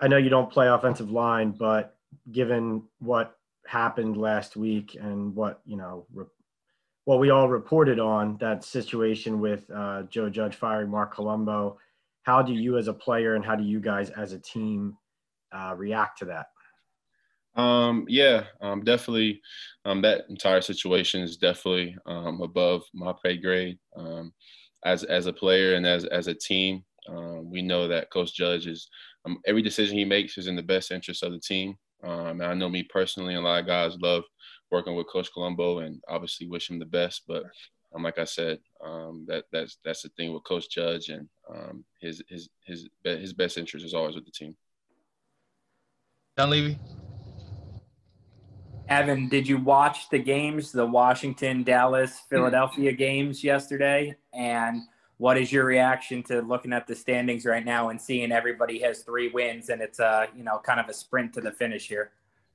I know you don't play offensive line, but given what happened last week and what you know re- what we all reported on that situation with uh, Joe Judge firing Marc Colombo, how do you as a player and how do you guys as a team uh, react to that? Um, yeah, um, definitely. Um, that entire situation is definitely um, above my pay grade. Um, as as a player and as as a team, um, we know that Coach Judge is um, every decision he makes is in the best interest of the team. Um, and I know me personally, and a lot of guys love working with Coach Colombo, and obviously wish him the best. But um, like I said, um, that that's that's the thing with Coach Judge, and um, his his his his best interest is always with the team. Don Levy. Evan, did you watch the games, the Washington, Dallas, Philadelphia games yesterday? And what is your reaction to looking at the standings right now and seeing everybody has three wins and it's a you know kind of a sprint to the finish here?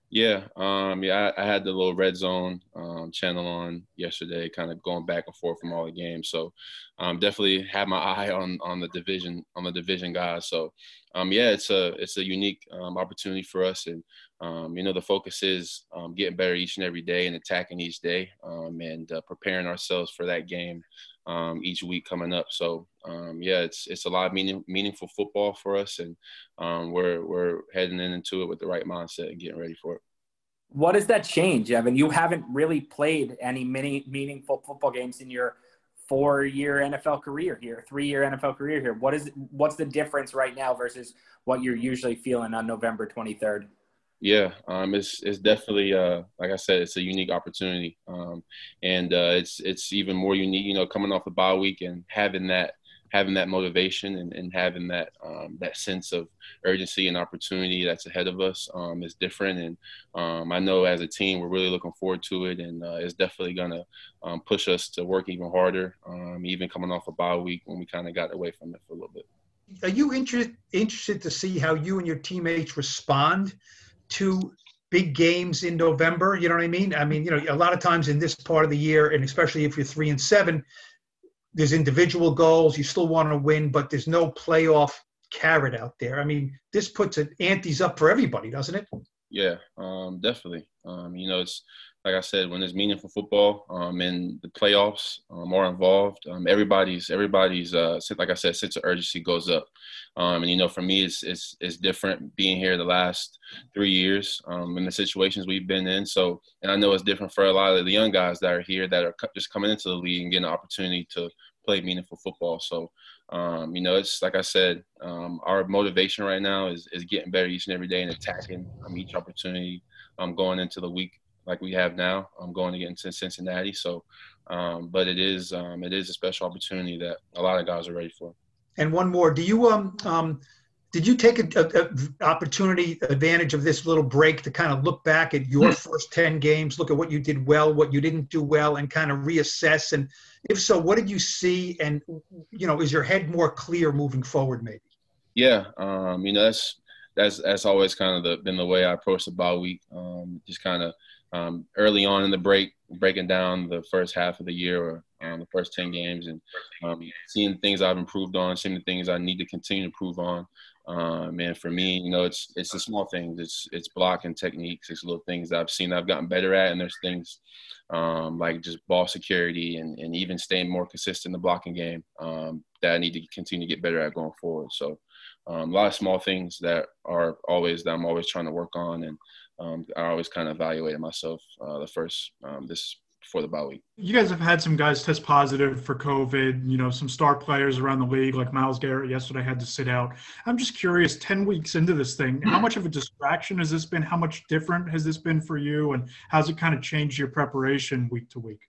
Yeah, um, yeah, I, I, had the little red zone um, channel on yesterday, kind of going back and forth from all the games. So, um, definitely had my eye on on the division on the division guys. So, um, yeah, it's a it's a unique um, opportunity for us, and um, you know the focus is getting better each and every day and attacking each day, and uh, preparing ourselves for that game um, each week coming up. So um, yeah, it's it's a lot of meaning, meaningful football for us, and um, we're we're heading into it with the right mindset and getting ready for it. What does that change, Evan? You haven't really played any many meaningful football games in your four-year NFL career here, three-year NFL career here. What is what's the difference right now versus what you're usually feeling on November 23rd? Yeah, um, it's it's definitely uh, like I said, it's a unique opportunity, um, and uh, it's it's even more unique. You know, coming off the bye week and having that having that motivation and, and having that um, that sense of urgency and opportunity that's ahead of us um, is different. And um, I know as a team, we're really looking forward to it, and uh, it's definitely gonna um, push us to work even harder, um, even coming off a bye week when we kind of got away from it for a little bit. Are you interested interested to see how you and your teammates respond? Two big games in November. You know what I mean? I mean, you know, a lot of times in this part of the year, and especially if you're three and seven, there's individual goals. You still want to win, but there's no playoff carrot out there. I mean, this puts an antes up for everybody, doesn't it? Yeah, um, definitely. Um, you know, it's like I said, when there's meaningful football um, and the playoffs um, are involved, um, everybody's everybody's uh, like I said, sense of urgency goes up. Um, and you know, for me, it's, it's it's different being here the last three years um, in the situations we've been in. So, and I know it's different for a lot of the young guys that are here that are just coming into the league and getting an opportunity to play meaningful football. So, um, you know, it's like I said, um, our motivation right now is, is getting better each and every day and attacking um, each opportunity um, going into the week like we have now. I'm going to get into Cincinnati. So, um, but it is um, it is a special opportunity that a lot of guys are ready for. And one more, do you um um did you take a, a, a opportunity advantage of this little break to kind of look back at your first 10 games look at what you did well what you didn't do well and kind of reassess and if so what did you see and you know is your head more clear moving forward maybe yeah um, you know that's that's that's always kind of the, been the way i approach the bye week um, just kind of um, early on in the break, breaking down the first half of the year or um, the first 10 games and um, seeing things I've improved on, seeing the things I need to continue to improve on. Um, and for me, you know, it's it's the small things. It's it's blocking techniques. It's little things I've seen I've gotten better at, and there's things um, like just ball security and, and even staying more consistent in the blocking game um, that I need to continue to get better at going forward. So um, a lot of small things that are always that I'm always trying to work on, and um, I always kind of evaluated myself uh, the first um, this before the bye week. You guys have had some guys test positive for COVID. You know, some star players around the league, like Myles Garrett yesterday, had to sit out. I'm just curious. Ten weeks into this thing, how much of a distraction has this been? How much different has this been for you? And how's it kind of changed your preparation week to week?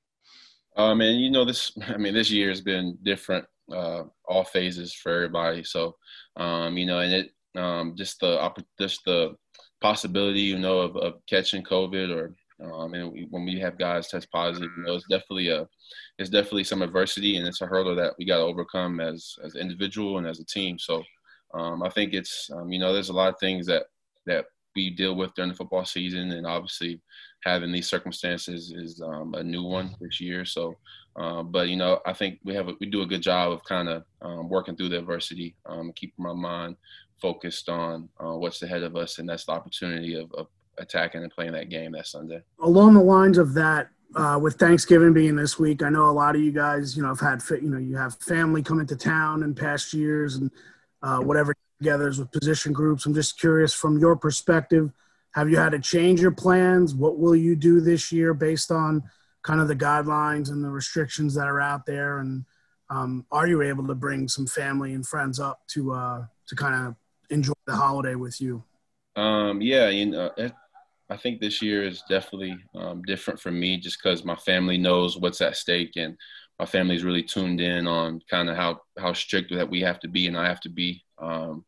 Um, and you know, this. I mean, this year has been different, uh, all phases for everybody. So, um, you know, and it um, just the just the possibility, you know, of, of catching COVID or um, and we, when we have guys test positive, you know, it's definitely a, it's definitely some adversity, and it's a hurdle that we got to overcome as as an individual and as a team. So, um, I think it's, um, you know, there's a lot of things that that we deal with during the football season, and obviously having these circumstances is um, a new one this year. So, uh, but you know, I think we have a, we do a good job of kind of um, working through the adversity, keeping my mind focused on uh, what's ahead of us, and that's the opportunity of, of attacking and playing that game that Sunday. Along the lines of that, uh, with Thanksgiving being this week, I know a lot of you guys, you know, have had, you know, you have family come into town in past years and uh, whatever togethers with position groups. I'm just curious from your perspective, have you had to change your plans? What will you do this year based on kind of the guidelines and the restrictions that are out there? And um, are you able to bring some family and friends up to uh, to kind of enjoy the holiday with you? Um, yeah, you know, it, I think this year is definitely um, different for me just because my family knows what's at stake and my family's really tuned in on kind of how, how strict that we have to be and I have to be um,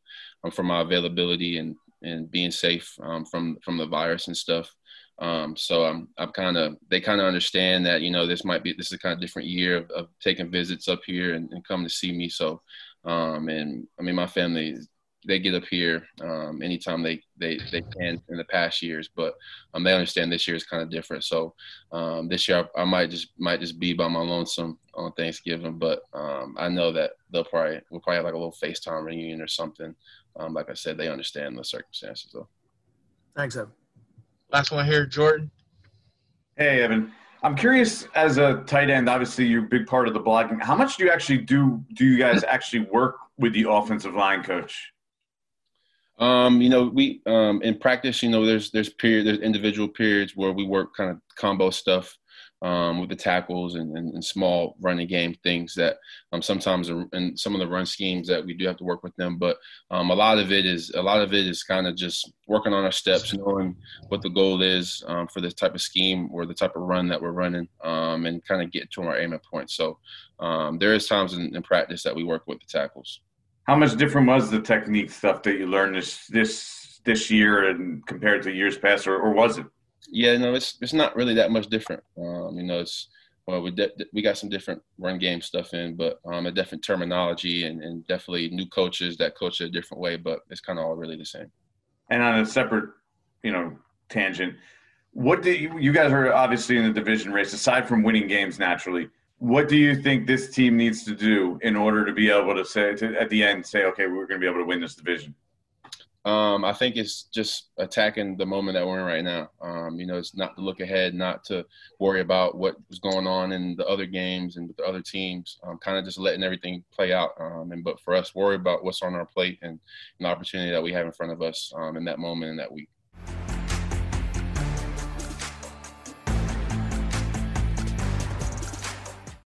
for my availability and, and being safe um, from, from the virus and stuff. Um, so I'm, I'm kind of, they kind of understand that, you know, this might be, this is a kind of different year of, of taking visits up here and, and come to see me. So, um, and I mean, my family they get up here um, anytime they, they they can in the past years, but um, they understand this year is kind of different. So um, this year I, I, might just might just be by my lonesome on Thanksgiving, but um, I know that they'll probably we'll probably have like a little FaceTime reunion or something. Um, like I said, they understand the circumstances though. Thanks, Evan. Last one here, Jordan. Hey, Evan. I'm curious as a tight end, obviously you're a big part of the blocking. How much do you actually do do you guys actually work with the offensive line coach? Um, you know, we um, in practice, you know, there's there's period there's individual periods where we work kind of combo stuff um, with the tackles and, and, and, small running game things that um, sometimes and some of the run schemes that we do have to work with them. But um, a lot of it is a lot of it is kind of just working on our steps, knowing what the goal is um, for this type of scheme or the type of run that we're running, um, and kind of get to our aiming point. So um, there is times in, in practice that we work with the tackles. How much different was the technique stuff that you learned this this this year and compared to years past, or, or was it? Yeah, no, it's it's not really that much different. Um, you know, it's well, we de- we got some different run game stuff in, but um, a different terminology and, and definitely new coaches that coach it a different way, but it's kind of all really the same. And on a separate, you know, tangent, what do you, you guys are obviously in the division race aside from winning games naturally? What do you think this team needs to do in order to be able to say to, at the end say okay we're going to be able to win this division um, I think it's just attacking the moment that we're in right now. Um, you know, it's not to look ahead, not to worry about what was going on in the other games and with the other teams. Um, kind of just letting everything play out. Um, and but for us, worry about what's on our plate and an opportunity that we have in front of us um, in that moment in that week.